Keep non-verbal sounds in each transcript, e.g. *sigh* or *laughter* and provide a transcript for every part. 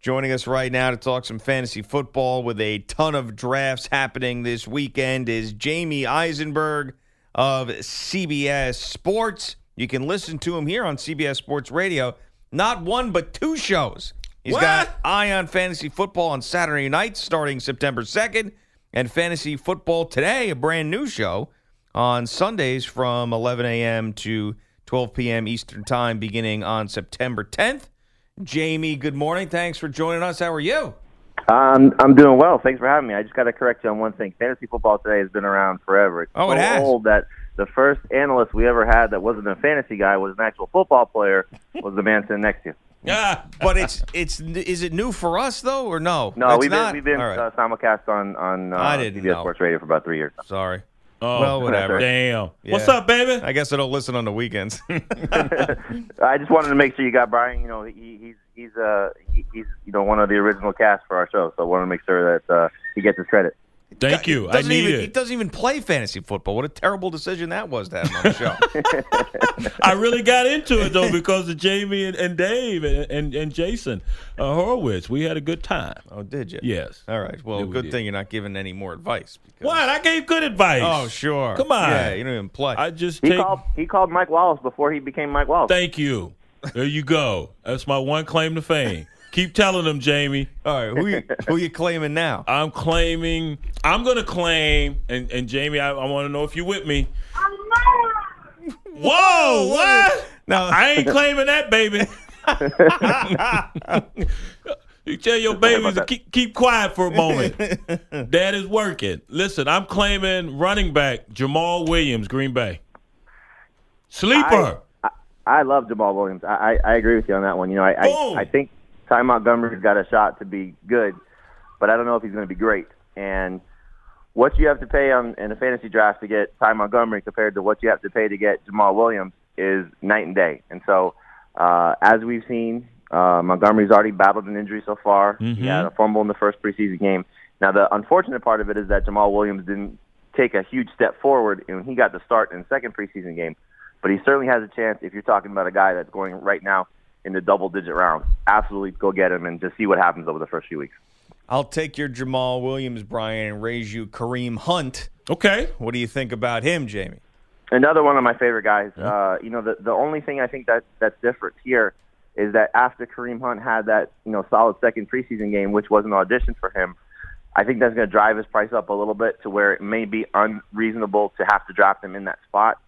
Joining us right now to talk some fantasy football with a ton of drafts happening this weekend is Jamey Eisenberg of CBS Sports. You can listen to him here on CBS Sports Radio. Not one, but two shows. He's What? got Eye on Fantasy Football on Saturday nights starting September 2nd, and Fantasy Football Today, a brand new show, on Sundays from 11 a.m. to 12 p.m. Eastern Time beginning on September 10th. Jamey, good morning. Thanks for joining us. How are you? Um, I'm doing well. Thanks for having me. I just got to correct you on one thing. Fantasy football today has been around forever. It's Oh, it so has? old that the first analyst we ever had that wasn't a fantasy guy was an actual football player *laughs* was the man sitting next to you. Yeah, But it's it's is it new for us though or no? No, It's we've not? been we've been right. uh, simulcast on on uh, I didn't CBS know. Sports Radio for about three years. Sorry. Oh, well, whatever. Damn. What's up, baby? I guess I don't listen on the weekends. *laughs* *laughs* I just wanted to make sure you got Brian. You know, he, he's he's uh he, he's you know one of the original cast for our show, so I want to make sure that uh, he gets his credit. Thank you. I Doesn't need even, He doesn't even play fantasy football. What a terrible decision that was to have him on the show. *laughs* I really got into it though because of Jamey and, and Dave and and, and Jason uh, Horowitz. We had a good time. oh, did you? Yes. All right. Well, Yeah, we good did. thing you're not giving any more advice. Because, What? I gave good advice. Oh, sure. Come on. Yeah, you don't even play. I just He take. called he called Mike Wallace before he became Mike Wallace. Thank you. There you go. That's my one claim to fame. Keep telling them, Jamey. All right. Who you, who you claiming now? *laughs* I'm claiming. I'm gonna claim, and and Jamey, I, I want to know if you with me. Whoa! What? No. I ain't claiming that, baby. *laughs* you tell your babies to keep keep quiet for a moment. *laughs* Dad is working. Listen, I'm claiming running back Jamaal Williams, Green Bay. Sleeper. I, I love Jamaal Williams. I, I, I agree with you on that one. You know, I, I, I think Ty Montgomery's got a shot to be good, but I don't know if he's going to be great. And what you have to pay on in a fantasy draft to get Ty Montgomery compared to what you have to pay to get Jamaal Williams is night and day. And so, uh, as we've seen, uh, Montgomery's already battled an injury so far. He had a fumble in the first preseason game. Now, the unfortunate part of it is that Jamaal Williams didn't take a huge step forward, and he got the start in the second preseason game. But he certainly has a chance if you're talking about a guy that's going right now in the double-digit rounds. Absolutely go get him and just see what happens over the first few weeks. I'll take your Jamaal Williams, Brian, and raise you Kareem Hunt. Okay. What do you think about him, Jamey? Another one of my favorite guys. Uh, you know, the the only thing I think that that's different here is that after Kareem Hunt had that you know solid second preseason game, which was an audition for him, I think that's going to drive his price up a little bit to where it may be unreasonable to have to draft him in that spot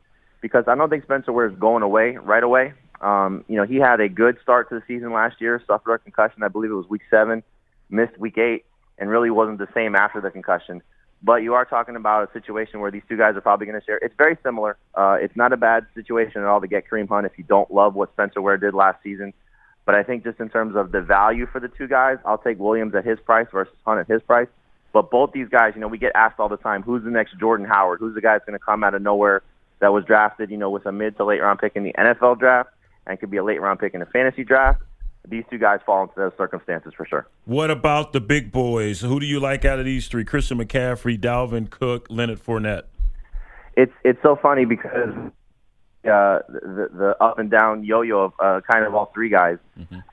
because I don't think Spencer Ware is going away right away. Um, you know, he had a good start to the season last year, suffered a concussion. I believe it was week seven, missed week eight, and really wasn't the same after the concussion. But you are talking about a situation where these two guys are probably going to share. It's very similar. Uh, it's not a bad situation at all to get Kareem Hunt if you don't love what Spencer Ware did last season. But I think just in terms of the value for the two guys, I'll take Williams at his price versus Hunt at his price. But both these guys, you know, we get asked all the time, who's the next Jordan Howard? Who's the guy that's going to come out of nowhere that was drafted, you know, with a mid to late round pick in the NFL draft and could be a late round pick in a fantasy draft? These two guys fall into those circumstances for sure. What about the big boys? Who do you like out of these three? Christian McCaffrey, Dalvin Cook, Leonard Fournette. it's it's so funny because uh, the the up and down yo-yo of uh, kind of all three guys.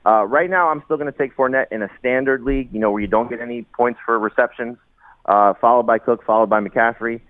Uh, right now, I'm still going to take Fournette in a standard league, you know, where you don't get any points for receptions, uh, followed by Cook, followed by McCaffrey.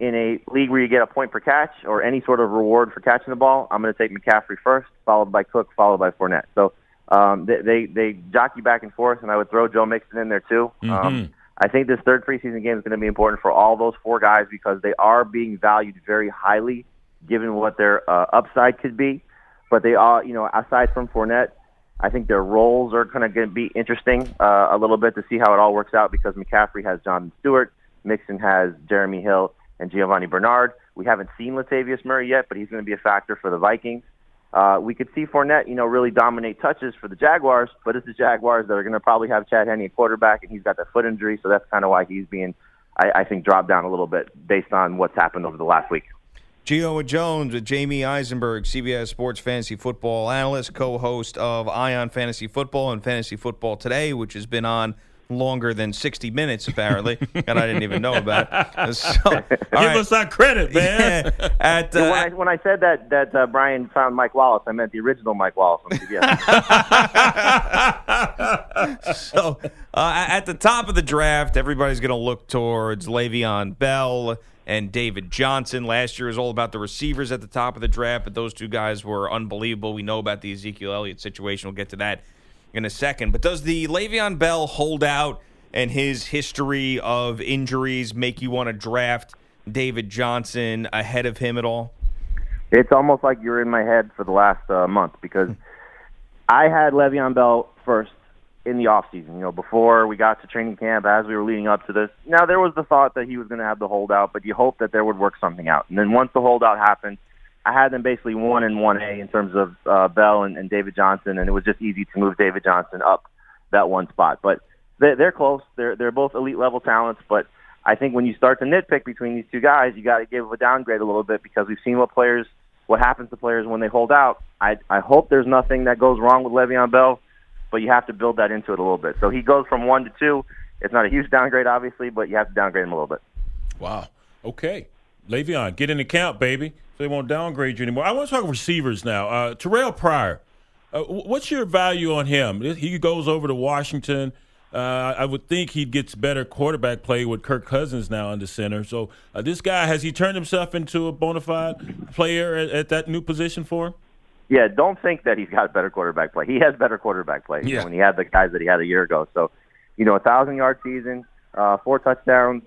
In a league where you get a point per catch or any sort of reward for catching the ball, I'm going to take McCaffrey first, followed by Cook, followed by Fournette. So um, they, they they jockey back and forth, and I would throw Joe Mixon in there too. Um, I think this third preseason game is going to be important for all those four guys because they are being valued very highly, given what their uh, upside could be. But they are, you know, aside from Fournette, I think their roles are kind of going to be interesting uh, a little bit to see how it all works out because McCaffrey has John Stewart, Mixon has Jeremy Hill and Giovani Bernard. We haven't seen Latavius Murray yet, but he's going to be a factor for the Vikings. Uh, we could see Fournette, you know, really dominate touches for the Jaguars, but it's the Jaguars that are going to probably have Chad Henne at quarterback, and he's got that foot injury, so that's kind of why he's being, I, I think, dropped down a little bit based on what's happened over the last week. Gio Jones with Jamey Eisenberg, CBS Sports Fantasy Football analyst, co-host of Eye on Fantasy Football and Fantasy Football Today, which has been on longer than 60 minutes, apparently, and I didn't even know about it. *laughs* So, Give right. us that credit, man. *laughs* Yeah. At, uh, when, I, when, I, said that that uh, Brian found Mike Wallace, I meant the original Mike Wallace on CBS. *laughs* so, uh, at the top of the draft, everybody's going to look towards Le'Veon Bell and David Johnson. Last year was all about the receivers at the top of the draft, but those two guys were unbelievable. We know about the Ezekiel Elliott situation. We'll get to that in a second. But does the Le'Veon Bell holdout and his history of injuries make you want to draft David Johnson ahead of him at all? It's almost like you're in my head for the last uh, month because I had Le'Veon Bell first in the off season. You know, before we got to training camp, as we were leading up to this. Now there was the thought that he was going to have the holdout, but you hope that there would work something out. And then once the holdout happened, I had them basically one and one A in terms of uh, Bell and, and David Johnson, and it was just easy to move David Johnson up that one spot. But they, they're close. They're they're both elite level talents, but I think when you start to nitpick between these two guys, you got to give a downgrade a little bit because we've seen what players, what happens to players when they hold out. I I hope there's nothing that goes wrong with Le'Veon Bell but you have to build that into it a little bit. So he goes from one to two. It's not a huge downgrade, obviously, but you have to downgrade him a little bit. Wow. Okay. Le'Veon, get in the count, baby. So they won't downgrade you anymore. I want to talk receivers now. Uh, Terrelle Pryor, uh, what's your value on him? He goes over to Washington. Uh, I would think he gets better quarterback play with Kirk Cousins now in the center. So uh, this guy has he turned himself into a bona fide player at, at that new position for him? Yeah, don't think that he's got better quarterback play. He has better quarterback play yeah. when he had the guys that he had a year ago. So, you know, a thousand yard season, uh, four touchdowns,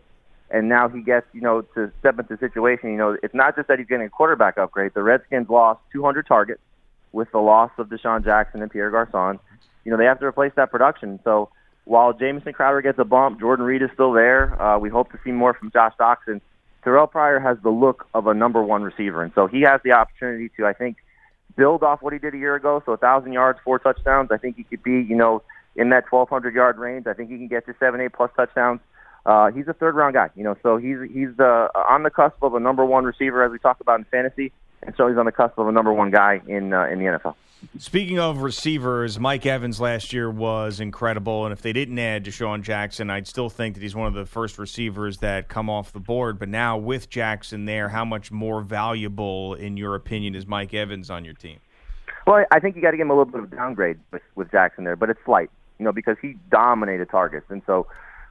and now he gets, you know, to step into the situation. You know, it's not just that he's getting a quarterback upgrade. The Redskins lost 200 targets with the loss of DeSean Jackson and Pierre Garcon. You know, they have to replace that production. So while Jamison Crowder gets a bump, Jordan Reed is still there. Uh, we hope to see more from Josh Doctson. Terrelle Pryor has the look of a number one receiver, and so he has the opportunity to, I think, build off what he did a year ago. So a thousand yards, four touchdowns. I think he could be, you know, in that 1,200 yard range. I think he can get to seven, eight plus touchdowns. Uh, he's a third round guy, you know, so he's he's uh, on the cusp of a number one receiver as we talk about in fantasy, and so he's on the cusp of a number one guy in uh, in the NFL. Speaking of receivers, Mike Evans last year was incredible, and if they didn't add DeSean Jackson, I'd still think that he's one of the first receivers that come off the board. But now with Jackson there, how much more valuable, in your opinion, is Mike Evans on your team? Well, I think you got to give him a little bit of downgrade with, with Jackson there, but it's slight, you know, because he dominated targets, and so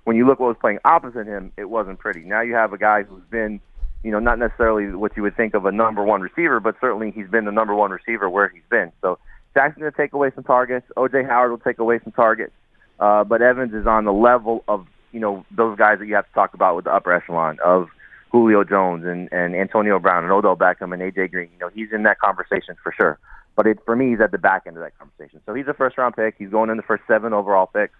when you look what was playing opposite him, it wasn't pretty. Now you have a guy who's been, you know, not necessarily what you would think of a number one receiver, but certainly he's been the number one receiver where he's been. So Jackson's going to take away some targets. O.J. Howard will take away some targets, uh, but Evans is on the level of, you know, those guys that you have to talk about with the upper echelon of Julio Jones and, and Antonio Brown and Odell Beckham and A.J. Green. You know, he's in that conversation for sure. But it, for me, he's at the back end of that conversation. So he's a first round pick. He's going in the first seven overall picks.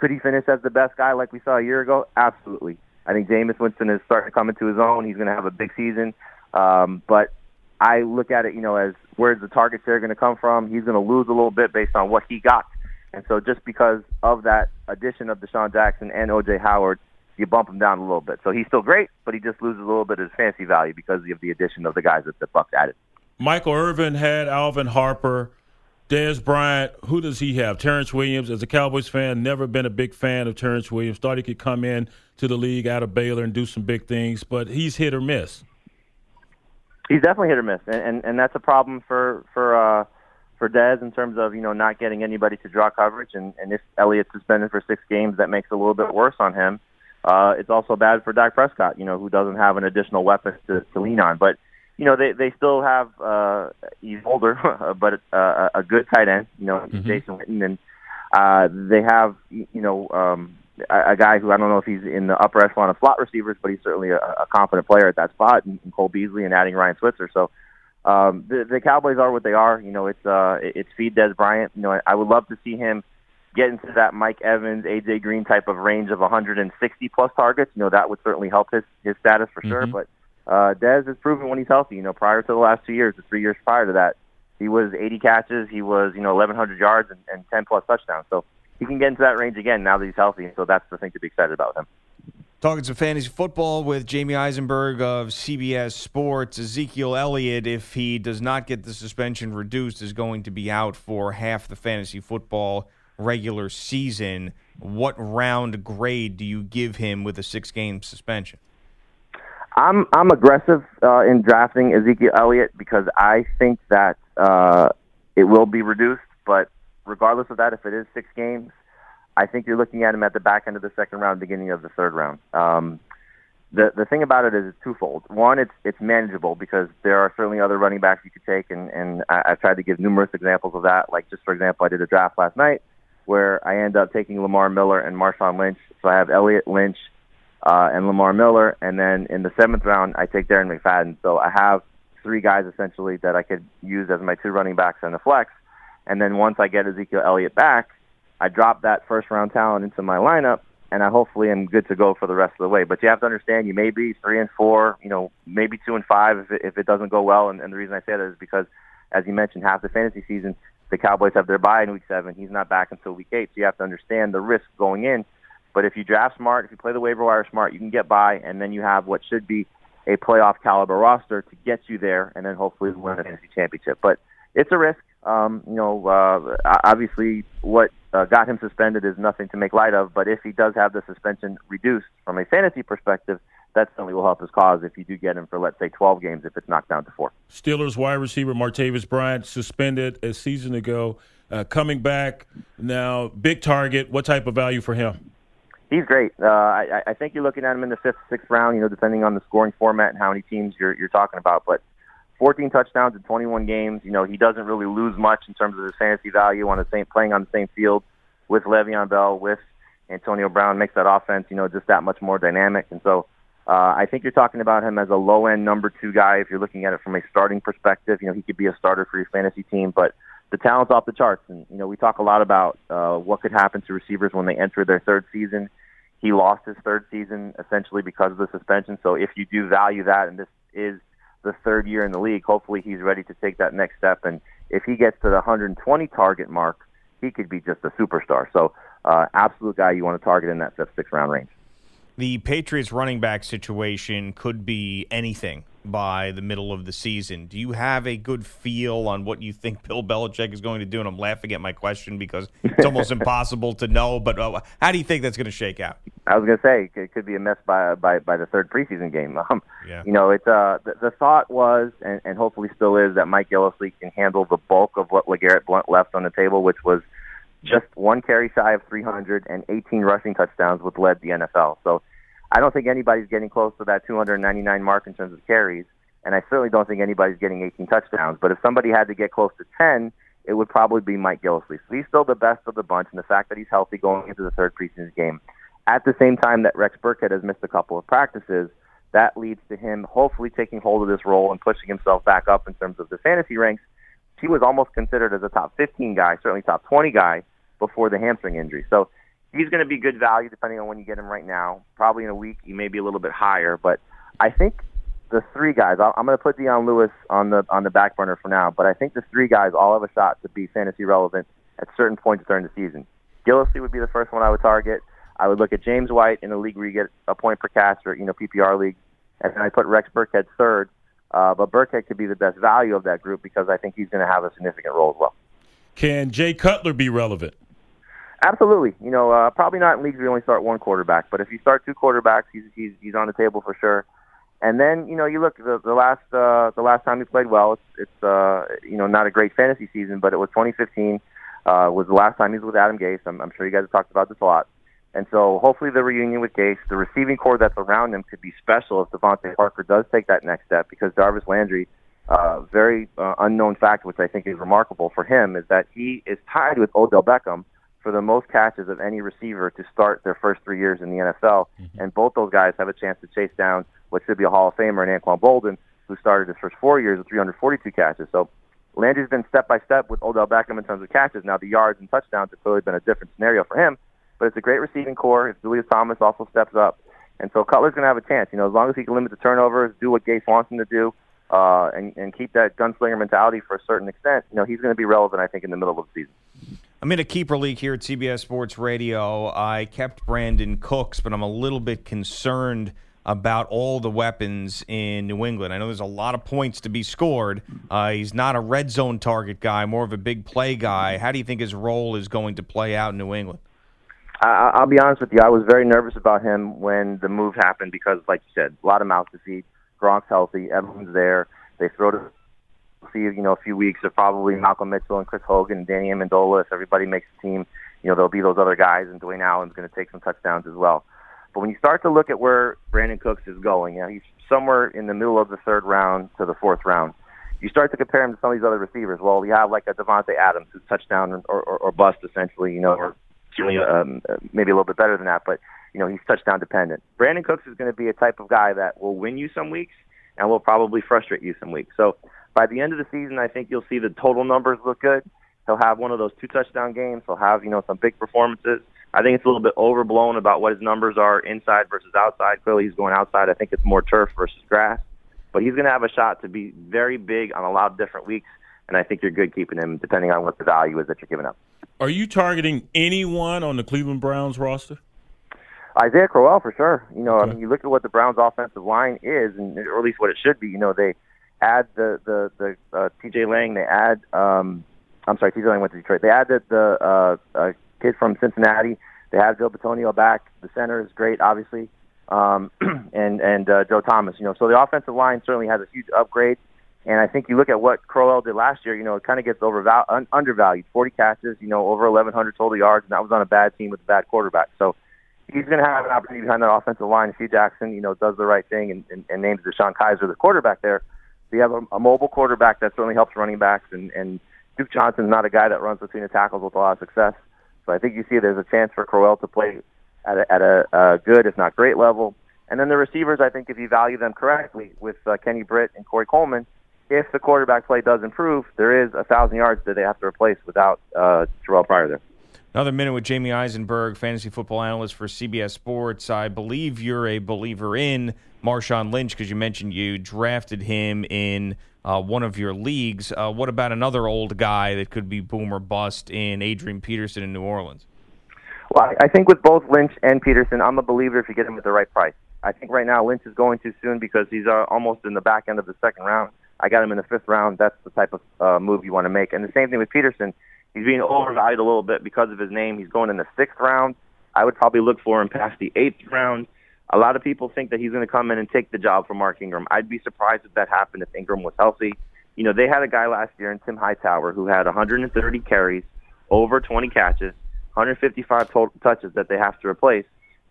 Could he finish as the best guy like we saw a year ago? Absolutely. I think Jameis Winston is starting to come into his own. He's going to have a big season. Um, but I look at it, you know, as where's the target share going to come from? He's going to lose a little bit based on what he got. And so just because of that addition of DeSean Jackson and O.J. Howard, you bump him down a little bit. So he's still great, but he just loses a little bit of his fancy value because of the addition of the guys that the Bucs added. Michael Irvin had Alvin Harper. Dez Bryant, who does he have? Terrance Williams, as a Cowboys fan, never been a big fan of Terrance Williams. Thought he could come in to the league out of Baylor and do some big things, but he's hit or miss. He's definitely hit or miss, and and, and that's a problem for for uh, for Dez in terms of you know not getting anybody to draw coverage, and and if Elliott's suspended for six games, that makes it a little bit worse on him. Uh, it's also bad for Dak Prescott, you know, who doesn't have an additional weapon to, to lean on, but you know, they they still have uh he's older, *laughs* but uh, a good tight end, you know, mm-hmm. Jason Witten, and uh they have you know um a, a guy who I don't know if he's in the upper echelon of slot receivers, but he's certainly a, a confident player at that spot, and, and Cole Beasley and adding Ryan Switzer. So um the the Cowboys are what they are. You know, it's uh it's feed Dez Bryant. You know, I, I would love to see him get into that Mike Evans, AJ Green type of range of 160 plus targets. You know, that would certainly help his his status for mm-hmm. sure, but uh, Dez has proven when he's healthy. You know, prior to the last two years, the three years prior to that, He was 80 catches. He was, you know, 1,100 yards and, and 10 plus touchdowns. So he can get into that range again now that he's healthy. So that's the thing to be excited about him. Talking some fantasy football with Jamey Eisenberg of CBS Sports. Ezekiel Elliott, if he does not get the suspension reduced, is going to be out for half the fantasy football regular season. What round grade do you give him with a six game suspension? I'm I'm aggressive uh, in drafting Ezekiel Elliott because I think that uh, it will be reduced. But regardless of that, if it is six games, I think you're looking at him at the back end of the second round, beginning of the third round. Um, the the thing about it is it's twofold. One, it's it's manageable because there are certainly other running backs you could take, and and I, I've tried to give numerous examples of that. Like just for example, I did a draft last night where I end up taking Lamar Miller and Marshawn Lynch. So I have Elliott Lynch uh, and Lamar Miller, and then in the seventh round I take Darren McFadden. So I have three guys essentially that I could use as my two running backs and the flex. And then once I get Ezekiel Elliott back, I drop that first round talent into my lineup, and I hopefully am good to go for the rest of the way. But you have to understand, you may be three and four, you know, maybe two and five if it, if it doesn't go well. And, and the reason I say that is because, as you mentioned, half the fantasy season, the Cowboys have their bye in week seven. He's not back until week eight, so you have to understand the risk going in. But if you draft smart, if you play the waiver wire smart, you can get by, and then you have what should be a playoff caliber roster to get you there, and then hopefully win a fantasy championship. But it's a risk. Um, you know, uh, obviously, what uh, got him suspended is nothing to make light of. But if he does have the suspension reduced from a fantasy perspective, that certainly will help his cause if you do get him for, let's say, 12 games if it's knocked down to four. Steelers wide receiver Martavis Bryant suspended a season ago, uh, coming back now, big target. What type of value for him? He's great. Uh, I, I think you're looking at him in the fifth, sixth round. You know, depending on the scoring format and how many teams you're you're talking about. But 14 touchdowns in 21 games. You know, he doesn't really lose much in terms of his fantasy value on the same playing on the same field with Le'Veon Bell, with Antonio Brown makes that offense, you know, just that much more dynamic. And so uh, I think you're talking about him as a low end number two guy if you're looking at it from a starting perspective. You know, he could be a starter for your fantasy team, but the talent's off the charts. And, you know, we talk a lot about uh, what could happen to receivers when they enter their third season. He lost his third season essentially because of the suspension. So if you do value that, and this is the third year in the league, hopefully he's ready to take that next step. And if he gets to the 120 target mark, he could be just a superstar. So, uh, absolute guy you want to target in that fifth, sixth round range. The Patriots running back situation could be anything by the middle of the season. Do you have a good feel on what you think *laughs* Bill Belichick is going to do? And I'm laughing at my question because it's almost *laughs* impossible to know. But uh, how do you think that's going to shake out? I was going to say it could be a mess by by by the third preseason game. *laughs* Um, yeah. You know, it's uh the, the thought was and, and hopefully still is that Mike Gillislee can handle the bulk of what LeGarrette Blount left on the table, which was just one carry shy of 300 and 18 rushing touchdowns, which led the NFL. So I don't think anybody's getting close to that 299 mark in terms of carries, and I certainly don't think anybody's getting 18 touchdowns. But if somebody had to get close to 10, it would probably be Mike Gillislee. So he's still the best of the bunch, and the fact that he's healthy going into the third preseason game, at the same time that Rex Burkhead has missed a couple of practices, that leads to him hopefully taking hold of this role and pushing himself back up in terms of the fantasy ranks. He was almost considered as a top 15 guy, certainly top 20 guy before the hamstring injury. So he's going to be good value depending on when you get him right now. Probably in a week, he may be a little bit higher, but I think the three guys. I'm going to put Dion Lewis on the on the back burner for now, but I think the three guys all have a shot to be fantasy relevant at certain points during the season. Gillislee would be the first one I would target. I would look at James White in a league where you get a point per catch or you know PPR league, and then I put Rex Burkhead third. Uh, but Burkhead could be the best value of that group because I think he's going to have a significant role as well. Can Jay Cutler be relevant? Absolutely. You know, uh, probably not in leagues where you only start one quarterback, but if you start two quarterbacks, he's he's he's on the table for sure. And then you know you look the the last uh, the last time he played well, it's it's uh, you know not a great fantasy season, but it was 2015 uh, was the last time he was with Adam Gase. I'm, I'm sure you guys have talked about this a lot. And so hopefully the reunion with Gase, the receiving corps that's around him could be special if DeVante Parker does take that next step because Jarvis Landry, uh, very uh, unknown fact, which I think is remarkable for him, is that he is tied with Odell Beckham for the most catches of any receiver to start their first three years in the NFL. Mm-hmm. And both those guys have a chance to chase down what should be a Hall of Famer in Anquan Boldin, who started his first four years with 342 catches. So Landry's been step by step with Odell Beckham in terms of catches. Now the yards and touchdowns have clearly been a different scenario for him, but it's a great receiving corps. If Julius Thomas also steps up, and so Cutler's going to have a chance. You know, as long as he can limit the turnovers, do what Gase wants him to do, uh, and, and keep that gunslinger mentality for a certain extent, you know, he's going to be relevant, I think, in the middle of the season. I'm in a keeper league here at CBS Sports Radio. I kept Brandin Cooks, but I'm a little bit concerned about all the weapons in New England. I know there's a lot of points to be scored. Uh, he's not a red zone target guy, more of a big play guy. How do you think his role is going to play out in New England? I, I'll be honest with you. I was very nervous about him when the move happened because, like you said, a lot of mouths to feed. Gronk's healthy. Everyone's there. They throw to see you know a few weeks of probably Malcolm Mitchell and Chris Hogan and Danny Amendola. If everybody makes the team, you know there'll be those other guys, and Dwayne Allen's going to take some touchdowns as well. But when you start to look at where Brandin Cooks is going, you know, he's somewhere in the middle of the third round to the fourth round. You start to compare him to some of these other receivers. Well, you have like a Davante Adams who's touchdown or, or, or bust essentially, you know, or um, maybe a little bit better than that, but you know he's touchdown dependent. Brandin Cooks is going to be a type of guy that will win you some weeks and will probably frustrate you some weeks. So by the end of the season, I think you'll see the total numbers look good. He'll have one of those two touchdown games. He'll have you know some big performances. I think it's a little bit overblown about what his numbers are inside versus outside. Clearly, he's going outside. I think it's more turf versus grass. But he's going to have a shot to be very big on a lot of different weeks, and I think you're good keeping him depending on what the value is that you're giving up. Are you targeting anyone on the Cleveland Browns roster? Isaiah Crowell for sure. You know, okay. I mean, you look at what the Browns' offensive line is, and or at least what it should be. You know, they add the the the uh, T.J. Lang. They add. um I'm sorry, T.J. Lang went to Detroit. They added the uh, uh, kid from Cincinnati. They have Joe Bitonio back. The center is great, obviously, um, *clears throat* and and uh, Joe Thomas. You know, so the offensive line certainly has a huge upgrade. And I think you look at what Crowell did last year. You know, it kind of gets overval- un- undervalued. 40 catches, you know, over 1,100 total yards, and that was on a bad team with a bad quarterback. So he's going to have an opportunity behind that offensive line. If Hue Jackson, you know, does the right thing and, and, and names DeShone Kizer the quarterback there, you have a, a mobile quarterback that certainly helps running backs. And, and Duke Johnson's not a guy that runs between the tackles with a lot of success. So I think you see there's a chance for Crowell to play at a, at a, a good, if not great level. And then the receivers, I think if you value them correctly with uh, Kenny Britt and Corey Coleman, if the quarterback play does improve, there is a thousand yards that they have to replace without uh, Terrelle Pryor there. Another minute with Jamey Eisenberg, fantasy football analyst for CBS Sports. I believe you're a believer in Marshawn Lynch because you mentioned you drafted him in uh, one of your leagues. Uh, what about another old guy that could be boom or bust in Adrian Peterson in New Orleans? Well, I think with both Lynch and Peterson, I'm a believer if you get him at the right price. I think right now Lynch is going too soon because he's uh, almost in the back end of the second round. I got him in the fifth round. That's the type of uh, move you want to make. And the same thing with Peterson He's being overvalued a little bit because of his name. He's going in the sixth round. I would probably look for him past the eighth round. A lot of people think that he's going to come in and take the job from Mark Ingram. I'd be surprised if that happened if Ingram was healthy. You know, they had a guy last year in Tim Hightower who had 130 carries, over 20 catches, 155 total touches that they have to replace.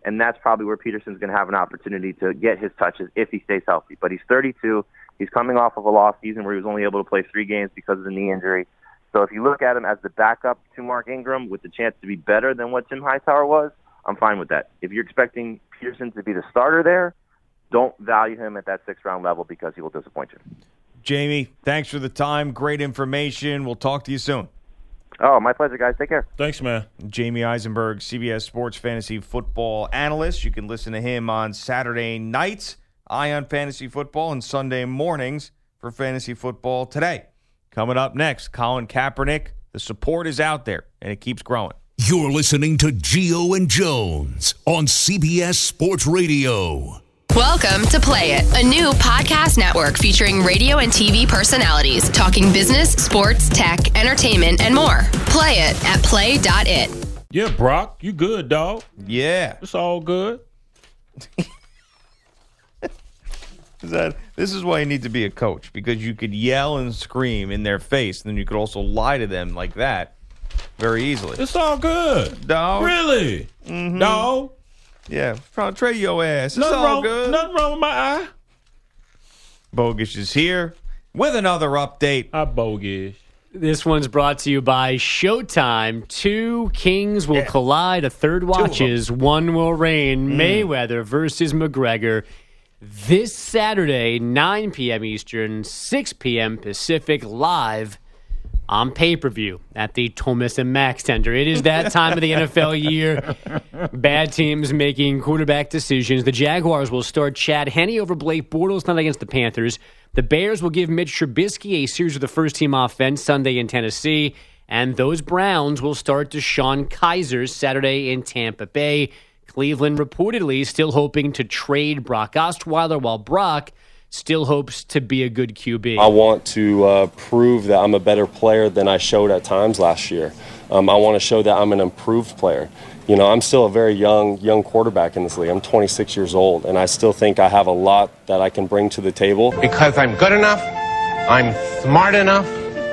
And that's probably where Peterson's going to have an opportunity to get his touches if he stays healthy. But he's 32. He's coming off of a lost season where he was only able to play three games because of the knee injury. So if you look at him as the backup to Mark Ingram with the chance to be better than what Tim Hightower was, I'm fine with that. If you're expecting Peterson to be the starter there, don't value him at that sixth round level because he will disappoint you. Jamey, thanks for the time. Great information. We'll talk to you soon. Oh, my pleasure, guys. Take care. Thanks, man. Jamey Eisenberg, CBS Sports Fantasy Football Analyst. You can listen to him on Saturday nights, Eye on Fantasy Football, and Sunday mornings for Fantasy Football Today. Coming up next, Colin Kaepernick. The support is out there, and it keeps growing. You're listening to Gio and Jones on CBS Sports Radio. Welcome to Play It, a new podcast network featuring radio and TV personalities talking business, sports, tech, entertainment, and more. Play it at play.it. Yeah, Brock, you good, dog? Yeah. It's all good. *laughs* Is that this is why you need to be a coach because you could yell and scream in their face, and then you could also lie to them like that very easily. It's all good, dog. Really, mm-hmm. dog. Yeah, trying to trade your ass. It's nothing all wrong, good. Nothing wrong with my eye. Bogus is here with another update. I bogus. This one's brought to you by Showtime. Two kings will yeah. collide. A third watches. One will reign. Mm. Mayweather versus McGregor this Saturday, 9 p.m. Eastern, 6 p.m. Pacific, live on pay per view at the Thomas and Mack Center. It is that time of the NFL year. Bad teams making quarterback decisions. The Jaguars will start Chad Henne over Blake Bortles, not against the Panthers. The Bears will give Mitch Trubisky a series of the first team offense Sunday in Tennessee. And those Browns will start DeShone Kizer Saturday in Tampa Bay. Cleveland reportedly still hoping to trade Brock Osweiler, while Brock still hopes to be a good QB. I want to uh, prove that I'm a better player than I showed at times last year. Um, I want to show that I'm an improved player. You know, I'm still a very young young quarterback in this league. I'm 26 years old, and I still think I have a lot that I can bring to the table. Because I'm good enough, I'm smart enough,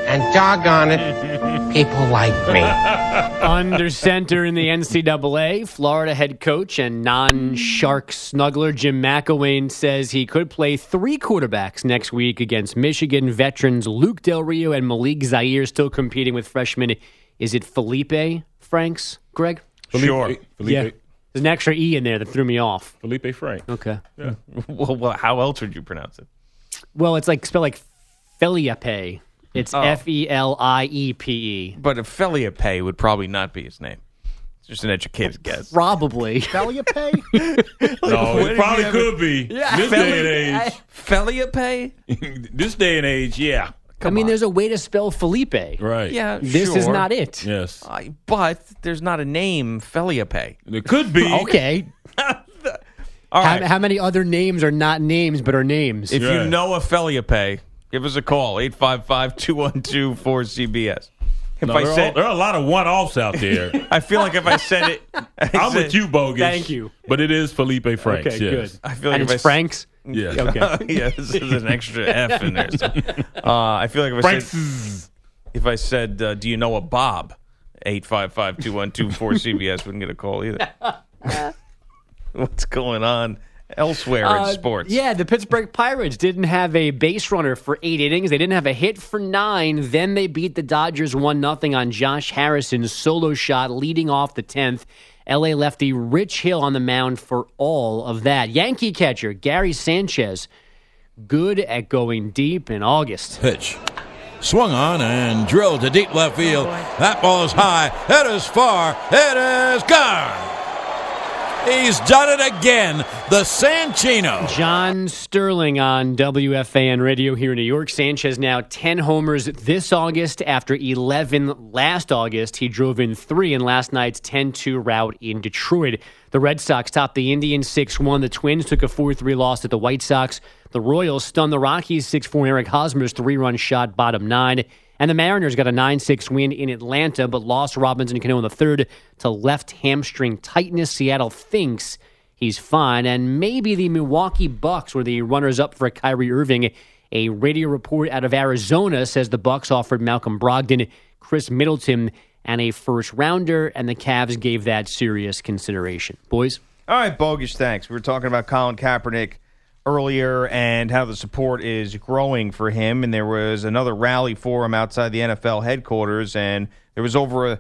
and doggone it, people like me. *laughs* Under center in the NCAA, Florida head coach and non Shark snuggler Jim McElwain says he could play three quarterbacks next week against Michigan veterans Luke Del Rio and Malik Zaire, still competing with freshman. Is it Felipe Franks, Greg? Felipe, Sure. Felipe, Yeah. There's an extra E in there that threw me off. Felipe Frank. Okay. *laughs* well, well, how else would you pronounce it? Well, it's like spelled like Felipe. It's Oh. F E L I E P E. But Ophelia Pay would probably not be his name. It's just an educated guess. Probably. *laughs* Failure pay? *laughs* No, it probably have could be. This day and Felia Pay? *laughs* this day and age, yeah. I mean, there's a way to spell Felipe. Right. Yeah, This is not it. Yes. I- but there's not a name Felia Pay. It could be. Okay. All How, how many other names are not names but are names? if Right. you know a Felia Pay, give us a call 855-212-4CBS. If No, I said, are, there are a lot of one offs out there. *laughs* I feel like if I said it, *laughs* I I'm said- with you, Bogus. Thank you. But it is Felipe Franks. okay, yes. good. I feel like and if it's I s- Frank's. Yeah. Okay. *laughs* yeah, this is an extra F in there. So, uh, I feel like if I Franks. said, if I said, uh, "Do you know a Bob?" Eight five five two one two four CBS wouldn't get a call either. What's going on elsewhere Uh, in sports? Yeah, the Pittsburgh Pirates didn't have a base runner for eight innings. They didn't have a hit for nine. Then they beat the Dodgers 1 0 on Josh Harrison's solo shot leading off the 10th. LA lefty Rich Hill on the mound for all of that. Yankee catcher Gary Sanchez, good at going deep in August. Pitch. Swung on and drilled to deep left field. That ball is high. It is far. It is gone. He's done it again. The Sanchino. John Sterling on WFAN radio here in New York. Sanchez now 10 homers this August after 11 last August. He drove in three in last night's 10 2 rout in Detroit. The Red Sox topped the Indians 6 1. The Twins took a 4 3 loss at the White Sox. The Royals stunned the Rockies 6 4. Eric Hosmer's three run shot, bottom nine. And the Mariners got a 9 6 win in Atlanta, but lost Robinson Cano in the third to left hamstring tightness. Seattle thinks he's fine. And maybe the Milwaukee Bucks were the runners up for Kyrie Irving. A radio report out of Arizona says the Bucks offered Malcolm Brogdon, Khris Middleton, and a first rounder, and the Cavs gave that serious consideration. Boys? All right, bogus. Thanks. We were talking about Colin Kaepernick earlier and how the support is growing for him. And there was another rally for him outside the NFL headquarters, and there was over a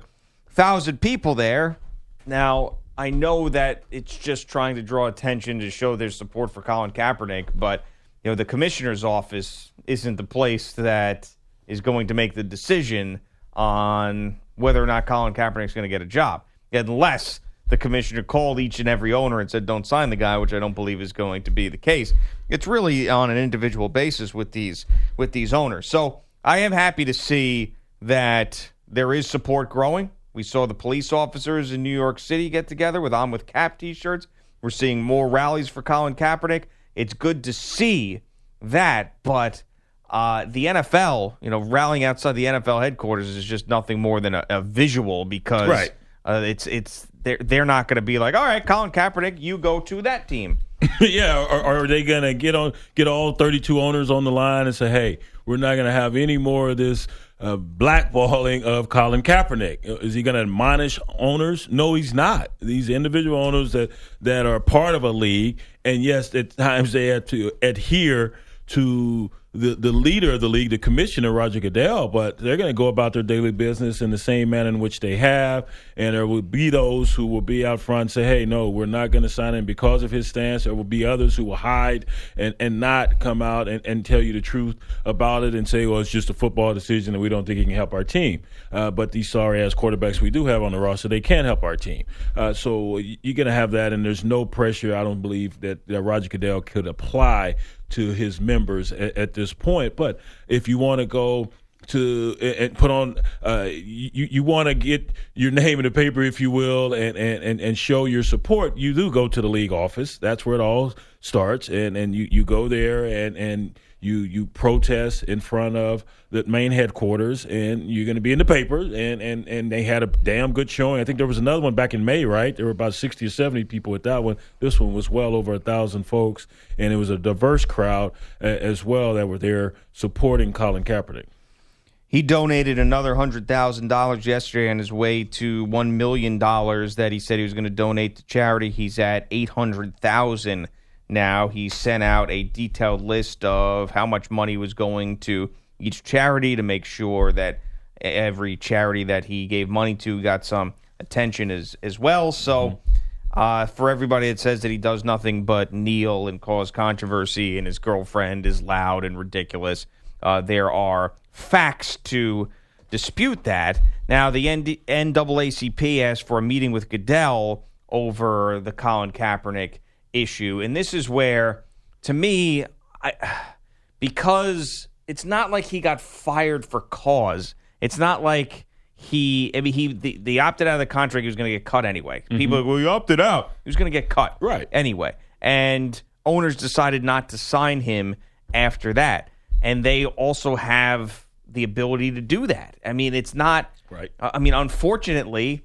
thousand people there. Now I know that it's just trying to draw attention to show their support for Colin Kaepernick, but you know the commissioner's office isn't the place that is going to make the decision on whether or not Colin Kaepernick's going to get a job, unless the commissioner called each and every owner and said, "Don't sign the guy," which I don't believe is going to be the case. It's really on an individual basis with these with these owners. So I am happy to see that there is support growing. We saw the police officers in New York City get together with "I'm with Kap" T-shirts. We're seeing more rallies for Colin Kaepernick. It's good to see that, but uh, the NFL, you know, rallying outside the NFL headquarters is just nothing more than a, a visual because Right. Uh, it's it's they're they're not going to be like, all right, Colin Kaepernick, you go to that team. *laughs* yeah, or are they gonna get on get all 32 owners on the line and say, "Hey, we're not gonna have any more of this uh, blackballing of Colin Kaepernick"? Is he gonna admonish owners? No, he's not. These individual owners that that are part of a league, and yes, at times they have to adhere to the, the leader of the league, the commissioner, Roger Goodell, but they're going to go about their daily business in the same manner in which they have. And there will be those who will be out front and say, hey, no, we're not going to sign him because of his stance. There will be others who will hide and, and not come out and, and tell you the truth about it and say, well, it's just a football decision and we don't think he can help our team. Uh, but these sorry ass quarterbacks we do have on the roster, they can help our team. Uh, so you're going to have that, and there's no pressure, I don't believe, that, that Roger Goodell could apply to his members at, at this point. But if you want to go to and put on uh, you you want to get your name in the paper if you will and, and and show your support you do go to the league office that's where it all starts and and you you go there and and you you protest in front of the main headquarters, and you're going to be in the paper. And, and and they had a damn good showing. I think there was another one back in May, right? There were about sixty or seventy people at that one. This one was well over a thousand folks, and it was a diverse crowd as well that were there supporting Colin Kaepernick. He donated another hundred thousand dollars yesterday on his way to one million dollars that he said he was going to donate to charity. He's at eight hundred thousand now. He sent out a detailed list of how much money was going to each charity to make sure that every charity that he gave money to got some attention as as well. So. Mm-hmm. Uh, for everybody that says that he does nothing but kneel and cause controversy and his girlfriend is loud and ridiculous, uh, there are facts to dispute that. Now, the NAACP asked for a meeting with Goodell over the Colin Kaepernick issue. And this is where, to me, I, because it's not like he got fired for cause. It's not like he, I mean, he, the, the opted out of the contract, he was going to get cut anyway. Mm-hmm. People, like, well, he opted out. He was going to get cut. Right. Anyway. And owners decided not to sign him after that. And they also have the ability to do that. I mean, it's not, right. I mean, unfortunately,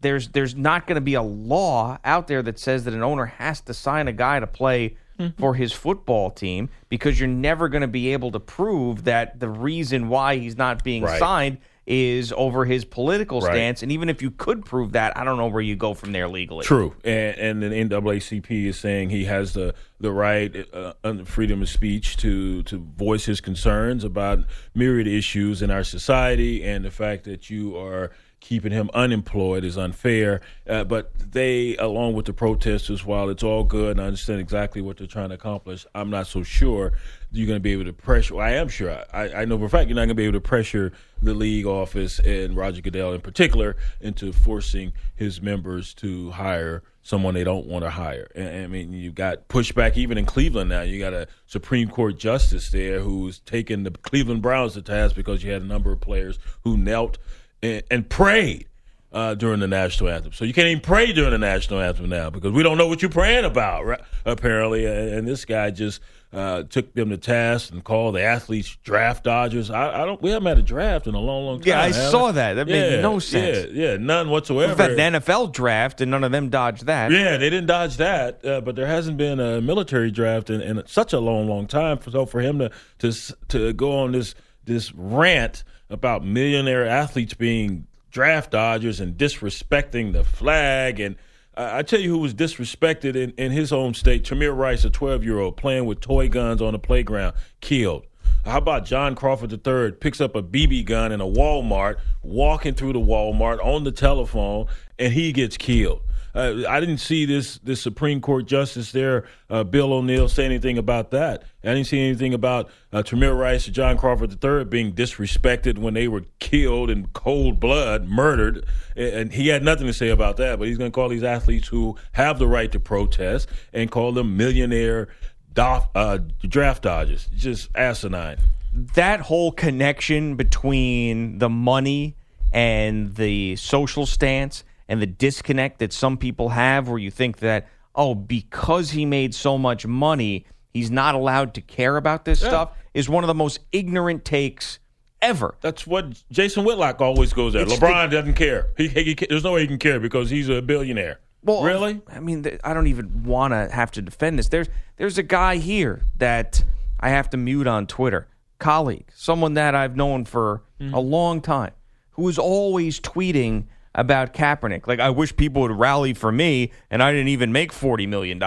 there's there's not going to be a law out there that says that an owner has to sign a guy to play mm-hmm. for his football team because you're never going to be able to prove that the reason why he's not being right. signed is over his political right. stance. And even if you could prove that, I don't know where you go from there legally. True. And, and the NAACP is saying he has the the right, uh, freedom of speech to to voice his concerns about myriad issues in our society, and the fact that you are keeping him unemployed is unfair. Uh, but they, along with the protesters, while it's all good and I understand exactly what they're trying to accomplish, I'm not so sure you're going to be able to pressure. Well, I am sure. I, I know for a fact you're not going to be able to pressure the league office and Roger Goodell in particular into forcing his members to hire someone they don't want to hire. And, I mean, you've got pushback even in Cleveland now. You got a Supreme Court justice there who's taken the Cleveland Browns to task because you had a number of players who knelt – and, and prayed uh, during the national anthem. So you can't even pray during the national anthem now because we don't know what you're praying about, right? apparently. And this guy just uh, took them to task and called the athletes draft dodgers. I, I, don't. We haven't had a draft in a long, long time. Yeah, I saw it? that. That yeah, made no sense. Yeah, yeah, none whatsoever. In fact, the NFL draft and none of them dodged that. Yeah, they didn't dodge that. Uh, but there hasn't been a military draft in, in such a long, long time. So for him to to to go on this this rant about millionaire athletes being draft dodgers and disrespecting the flag. And I tell you who was disrespected in, in his home state Tamir Rice, a 12 year old, playing with toy guns on the playground, killed. How about John Crawford III picks up a BB gun in a Walmart, walking through the Walmart on the telephone, and he gets killed? Uh, I didn't see this this Supreme Court justice there, uh, Bill O'Neill, say anything about that. I didn't see anything about uh, Tamir Rice or John Crawford III being disrespected when they were killed in cold blood, murdered, and he had nothing to say about that. But he's going to call these athletes who have the right to protest and call them millionaire doff, uh, draft dodgers. Just asinine. That whole connection between the money and the social stance and the disconnect that some people have where you think that, oh, because he made so much money, he's not allowed to care about this yeah. stuff is one of the most ignorant takes ever. That's what Jason Whitlock always goes at. It's LeBron the, doesn't care. He, he, there's no way he can care because he's a billionaire. Well, really? I mean, I don't even want to have to defend this. There's there's a guy here that I have to mute on Twitter, colleague, someone that I've known for mm-hmm. a long time, who is always tweeting about Kaepernick. Like, I wish people would rally for me, and I didn't even make $40 million.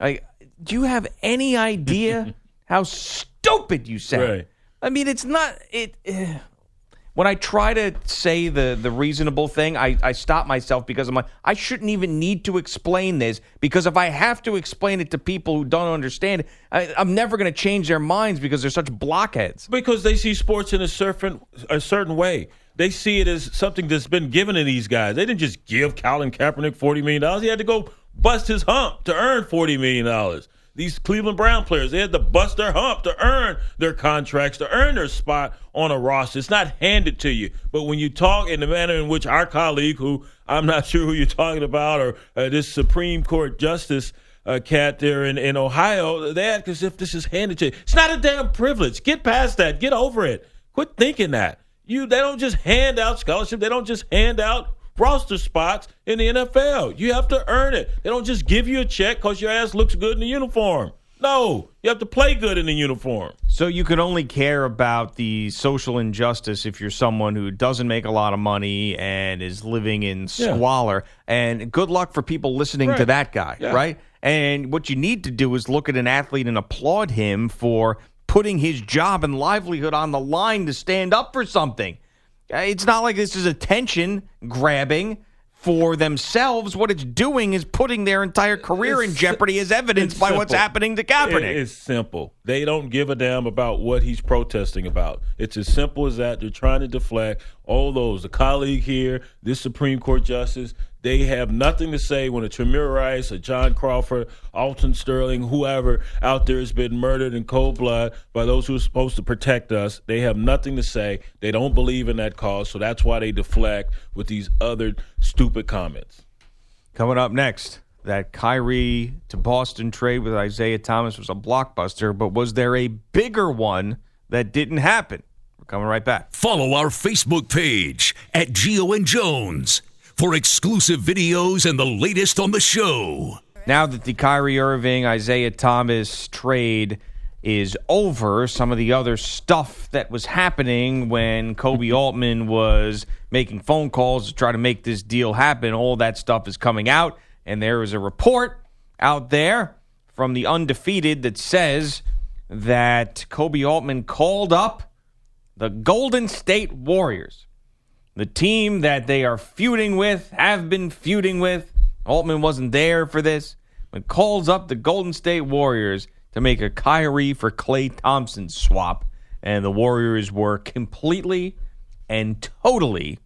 Like, do you have any idea *laughs* how stupid you sound. Right. I mean, it's not it. *sighs* when I try to say the the reasonable thing, I I stop myself because I'm like, I shouldn't even need to explain this because if I have to explain it to people who don't understand, I, I'm never going to change their minds because they're such blockheads. Because they see sports in a certain a certain way. They see it as something that's been given to these guys. They didn't just give Colin Kaepernick forty million dollars. He had to go bust his hump to earn forty million dollars. These Cleveland Brown players, they had to bust their hump to earn their contracts, to earn their spot on a roster. It's not handed to you. But when you talk in the manner in which our colleague, who I'm not sure who you're talking about, or uh, this Supreme Court Justice uh, cat there in, in Ohio, they act as if this is handed to you. It's not a damn privilege. Get past that. Get over it. Quit thinking that. You they don't just hand out scholarship. They don't just hand out roster spots in the NFL. You have to earn it. They don't just give you a check because your ass looks good in the uniform. No, you have to play good in the uniform. So you can only care about the social injustice if you're someone who doesn't make a lot of money and is living in Yeah. squalor. And good luck for people listening to that guy, Yeah. right? And what you need to do is look at an athlete and applaud him for putting his job and livelihood on the line to stand up for something. Uh, It's not like this is attention grabbing for themselves. What it's doing is putting their entire career in jeopardy as evidenced it's by what's happening to Kaepernick. It- it's simple. They don't give a damn about what he's protesting about. It's as simple as that. They're trying to deflect all those. The colleague here, this Supreme Court justice, they have nothing to say when a Tamir Rice, a John Crawford, Alton Sterling, whoever out there has been murdered in cold blood by those who are supposed to protect us. They have nothing to say. They don't believe in that cause, so that's why they deflect with these other stupid comments. Coming up next, that Kyrie to Boston trade with Isaiah Thomas was a blockbuster, but was there a bigger one that didn't happen? We're coming right back. Follow our Facebook page at Gio and Jones for exclusive videos and the latest on the show. Now that the Kyrie Irving Isaiah Thomas trade is over, some of the other stuff that was happening when Kobe *laughs* Altman was making phone calls to try to make this deal happen, all that stuff is coming out. And there is a report out there from the undefeated that says that Koby Altman called up the Golden State Warriors the team that they are feuding with, have been feuding with. Altman wasn't there for this, but calls up the Golden State Warriors to make a Kyrie for Klay Thompson swap. And the Warriors were completely and totally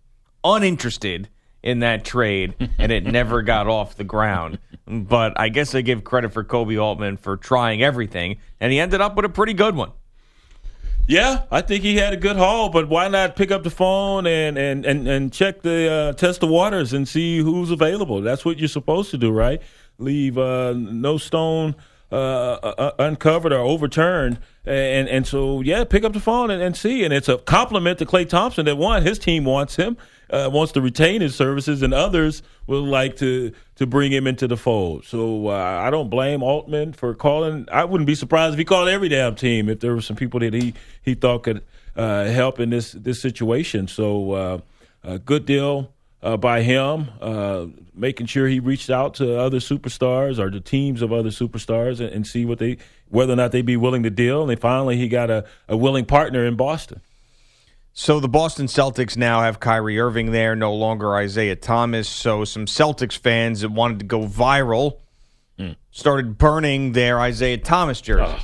uninterested in that trade, and it *laughs* never got off the ground. But I guess I give credit for Koby Altman for trying everything, and he ended up with a pretty good one. Yeah, I think he had a good haul, but why not pick up the phone and and and, and check the uh, test the waters and see who's available? That's what you're supposed to do, right? Leave uh, no stone uh, uh, uncovered or overturned, and and so yeah, pick up the phone and, and see. And it's a compliment to Klay Thompson that one, his team wants him, uh, wants to retain his services, and others would like to to bring him into the fold. So uh, I don't blame Altman for calling. I wouldn't be surprised if he called every damn team if there were some people that he he thought could uh, help in this this situation. So uh, a good deal uh, by him, uh, making sure he reached out to other superstars or the teams of other superstars and, and see what they whether or not they'd be willing to deal. And finally, he got a, a willing partner in Boston. So the Boston Celtics now have Kyrie Irving there, no longer Isaiah Thomas. So some Celtics fans that wanted to go viral hmm. started burning their Isaiah Thomas jerseys.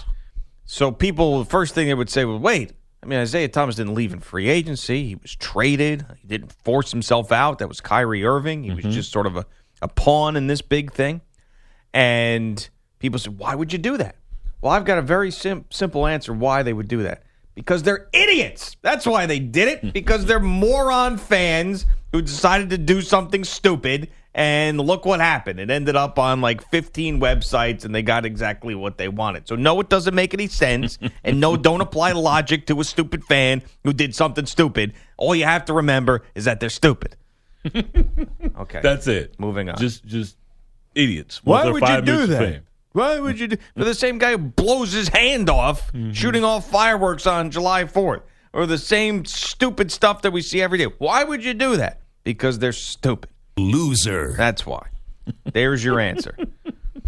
So people, the first thing they would say was, wait, I mean, Isaiah Thomas didn't leave in free agency. He was traded. He didn't force himself out. That was Kyrie Irving. He was mm-hmm. just sort of a, a pawn in this big thing. And people said, why would you do that? Well, I've got a very sim- simple answer why they would do that. Because they're idiots. That's why they did it. Because they're moron fans who decided to do something stupid. And look what happened. It ended up on like 15 websites and they got exactly what they wanted. So, no, it doesn't make any sense. *laughs* and no, don't apply logic to a stupid fan who did something stupid. All you have to remember is that they're stupid. *laughs* Okay. That's it. Moving on. Just just idiots. Why would you do that? fame. Why would you do for the same guy who blows his hand off mm-hmm. shooting off fireworks on July 4th or the same stupid stuff that we see every day? Why would you do that? Because they're stupid. Loser. That's why. There's your answer.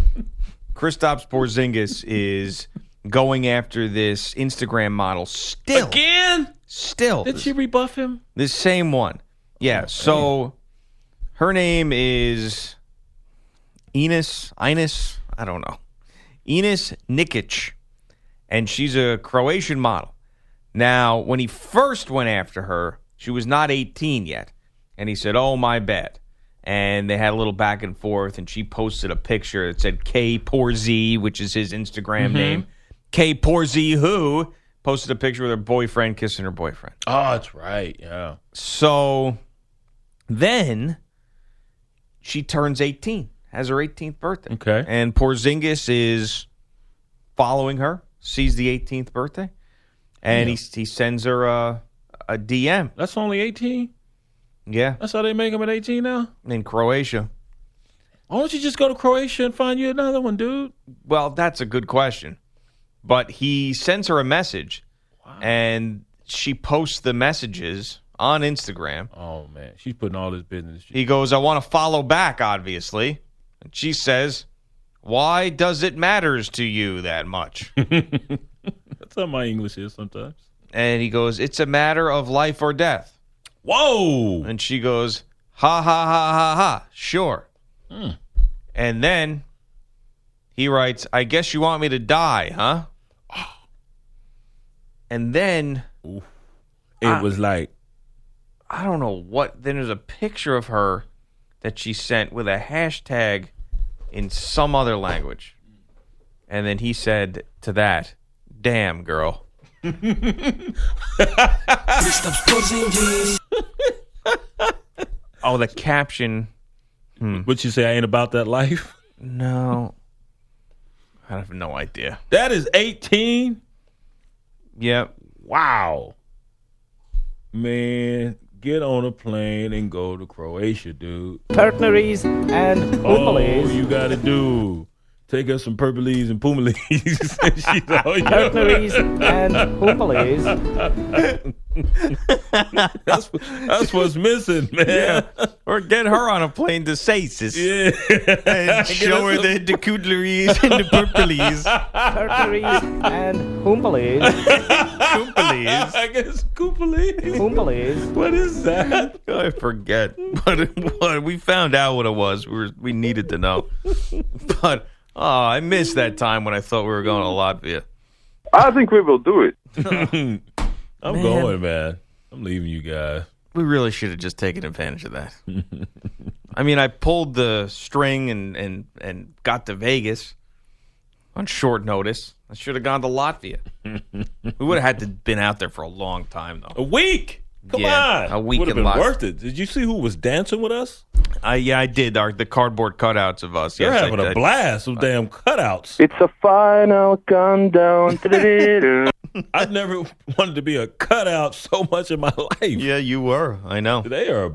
*laughs* Kristaps Porzingis is going after this Instagram model still. Again? Still. Did she rebuff him? This same one. Yeah. So her name is Ines, Ines, I don't know. Ines Nikic. And she's a Croatian model. Now, when he first went after her, she was not 18 yet. And he said, Oh, my bad. And they had a little back and forth, and she posted a picture that said K Poor Z, which is his Instagram Mhm. name. K Poor Z who posted a picture with her boyfriend kissing her boyfriend. Oh, that's right. Yeah. So then she turns 18, has her 18th birthday. Okay. And Porzingis is following her, sees the 18th birthday, and he, he sends her a, a DM. That's only 18? Yeah, That's how they make them at 18 now? in Croatia. Why don't you just go to Croatia and find you another one, dude? Well, that's a good question. But he sends her a message, and she posts the messages on Instagram. Oh, man. She's putting all this business. He goes, I want to follow back, obviously. And she says, Why does it matters to you that much? *laughs* That's how my English is sometimes. and he goes, It's a matter of life or death. Whoa. And she goes, Ha ha ha ha ha, sure. Hmm. And then he writes, I guess you want me to die, huh? *gasps* And then It I- was like, I don't know what. Then there's a picture of her that she sent with a hashtag in some other language. And then he said to that, Damn, girl. *laughs* Oh, the caption. Hmm. what you say, I ain't about that life? No. I have no idea. That is 18? Yep. Wow. Man, get on a plane and go to Croatia, dude. Partneries and All you got to do, take us some purpleys and pumalis. *laughs* Oh, and she's all yours. Partneries and Pumalis. that's, that's what's missing, man. Or get her on a plane to Saces. Yeah. *laughs* And *laughs* show her the, the cutleries and the purplies. Partneries and Pumalis. Coompalies. I guess Koopalis. Pumalis. What is that? I forget. But what we found out what it was. We were, we needed to know. But oh, I missed that time when I thought we were going to Latvia. I think we will do it. *laughs* I'm Man. going, man. I'm leaving you guys. We really should have just taken advantage of that. I mean, I pulled the string and and and got to Vegas on short notice. I should have gone to Latvia. we would have had to been out there for a long time though. A week? Come Yeah, on. a week Would have been Latvia. worth it. Did you see who was dancing with us? Uh, yeah, I did. Our, the cardboard cutouts of us. They're yes, having a did. blast with damn cutouts. It's a final countdown. *laughs* I've never wanted to be a cutout so much in my life. Yeah, you were. I know. They are.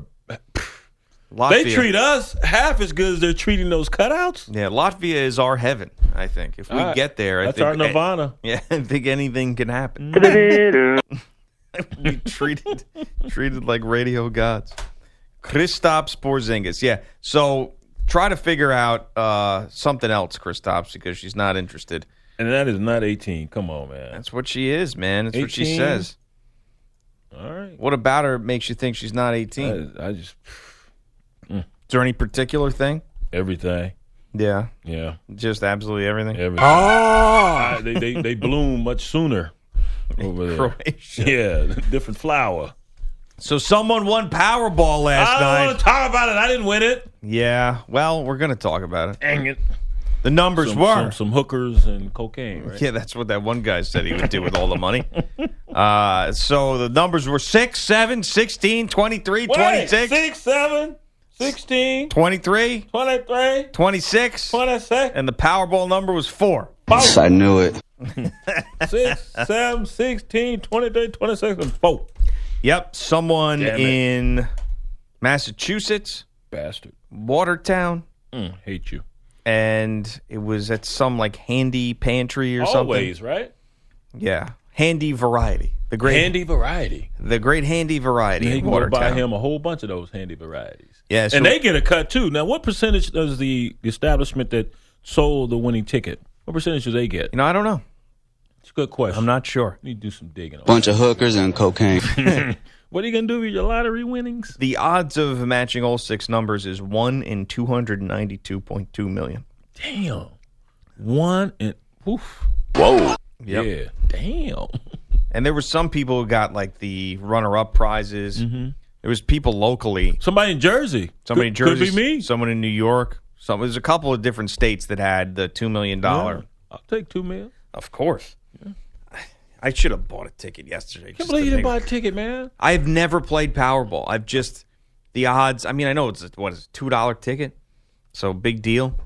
Latvia. They treat us half as good as they're treating those cutouts. Yeah, Latvia is our heaven. I think if we All right. get there, I That's think our Nirvana. *laughs* Yeah, I think anything can happen. *laughs* *laughs* we treated treated like radio gods. Kristaps Porzingis. Yeah. So try to figure out uh, something else, Kristaps, because she's not interested. And that is not 18. Come on, man. That's what she is, man. That's what she says. All right. What about her makes you think she's not 18? I, I just Is there any particular thing? everything. Yeah. Yeah. Just absolutely everything. Everything. I- *laughs* they, they they bloom much sooner *laughs* over there. Croatia. Yeah, *laughs* different flower. So someone won Powerball last night. I don't night. want to talk about it. I didn't win it. Yeah. Well, we're gonna talk about it. Dang it. The numbers Some, were. some, some hookers and cocaine, right? Yeah, that's what that one guy said he would do with all the money. *laughs* Uh, so the numbers were 6, 7, 16, 23, Wait, 26, 6, 7, 16, 23, 23, 26, 26, and the Powerball number was 4. I knew it. 6, 7, 16, 23, 26, and 4. Yep, someone Damn it. in Massachusetts, Bastard. Watertown, Mm, hate you. and it was at some like handy pantry or something. Always, something. right? Yeah, handy variety. The great Handy variety. the great handy variety And he in can go buy him a whole bunch of those handy varieties. Yeah, so- and they get a cut too. Now, what percentage does the establishment that sold the winning ticket? What percentage do they get? You know, I don't know. It's a good question. I'm not sure. Need to do some digging. On Bunch of hookers and cocaine. *laughs* what are you gonna do with your lottery winnings? The odds of matching all six numbers is one in two hundred ninety-two point two million. Damn. One and oof. Whoa. Yeah. Damn. *laughs* And there were some people who got like the runner-up prizes. Mm-hmm. There was people locally. Somebody in Jersey. Somebody in Could- could Jersey. be me. Someone in New York. Some, there's a couple of different states that had the two million dollar. Yeah. I'll take two mil. Of course. Yeah. I should have bought a ticket yesterday. Can't just believe you didn't buy a ticket, man. I've never played Powerball. I've just the odds. I mean, I know it's a, what is two dollar ticket, so big deal.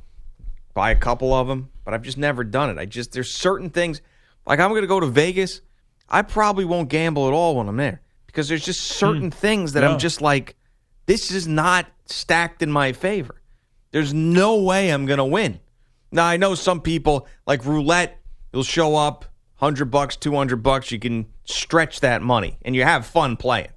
Buy a couple of them, but I've just never done it. I just there's certain things like I'm going to go to Vegas. I probably won't gamble at all when I'm there because there's just hmm. certain things that Yeah. I'm just like, this is not stacked in my favor. There's no way I'm going to win. Now I know some people like roulette. You'll show up, hundred bucks, two hundred bucks. You can stretch that money, and you have fun playing.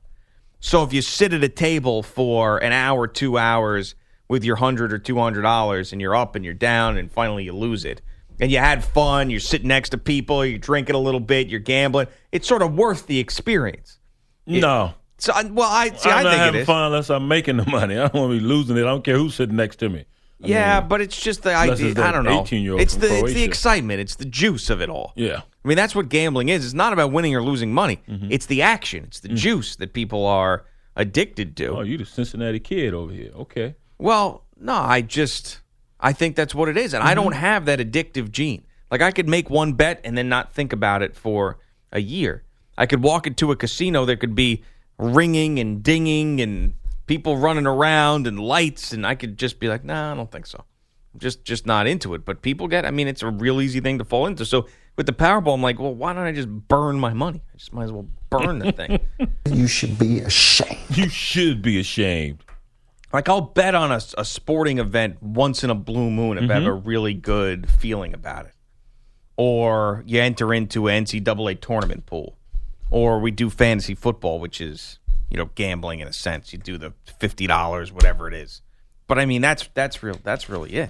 So if you sit at a table for an hour, two hours with your hundred or two hundred dollars, and you're up and you're down, and finally you lose it, and you had fun, you're sitting next to people, you're drinking a little bit, you're gambling. It's sort of worth the experience. No. So, I- well, I see. I'm I not think having is. fun unless I'm making the money. I don't want to be losing it. I don't care who's sitting next to me. I yeah, mean, but it's just the idea. it's I don't know. 18-year-old It's from the it's the excitement. It's the juice of it all. Yeah. I mean, that's what gambling is. It's not about winning or losing money. Mm-hmm. It's the action. It's the Mm. juice that people are addicted to. Oh, you the Cincinnati kid over here. Okay. Well, no, I just I think that's what it is, and I Mm-hmm. don't have that addictive gene. Like I could make one bet and then not think about it for a year. I could walk into a casino. There could be ringing and dinging and people running around and lights, and I could just be like, "Nah, I don't think so." I'm just just not into it. But people get. I mean, it's a real easy thing to fall into. So with the Powerball, I'm like, well, why don't I just burn my money? I just might as well burn the thing. *laughs* You should be ashamed. You should be ashamed. Like I'll bet on a, a sporting event once in a blue moon if I have a mm-hmm. really good feeling about it. Or you enter into an NCAA tournament pool, or we do fantasy football, which is you know gambling in a sense. You do the fifty dollars, whatever it is. But I mean that's that's real. That's really it.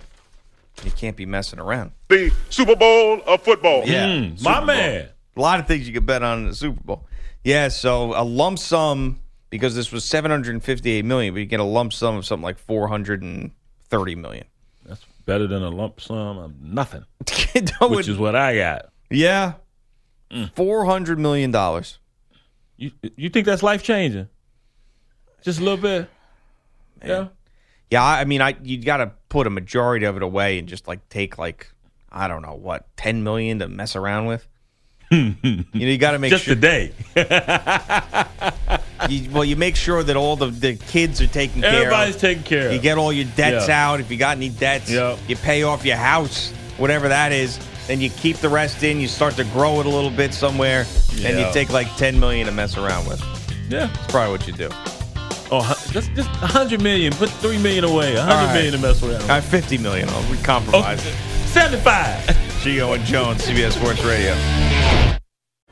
You can't be messing around. The Super Bowl of football. Yeah, Mm, my Bowl. man. A lot of things you could bet on in the Super Bowl. Yeah, so a lump sum because this was 758 million, but you get a lump sum of something like 430 million. That's better than a lump sum of nothing, *laughs* No, which it- is what I got. Yeah, Mm. 400 million dollars. You you think that's life changing? Just a little bit. Yeah. Yeah, I mean, I you got to put a majority of it away and just like take like I don't know what 10 million to mess around with. *laughs* you know, you got to make Just sure a day. *laughs* you, well, you make sure that all the, the kids are taken care of. Everybody's taken care of. You get all your debts Yeah. out. If you got any debts, Yep. you pay off your house, whatever that is. Then you keep the rest in. You start to grow it a little bit somewhere, and you take like ten million to mess around with. Yeah. That's probably what you do. Oh, just just a hundred million. Put three million away. Hundred right. million to mess around. All right, fifty million. I'll we compromise. Seventy-five. Gio and Jones, CBS Sports Radio.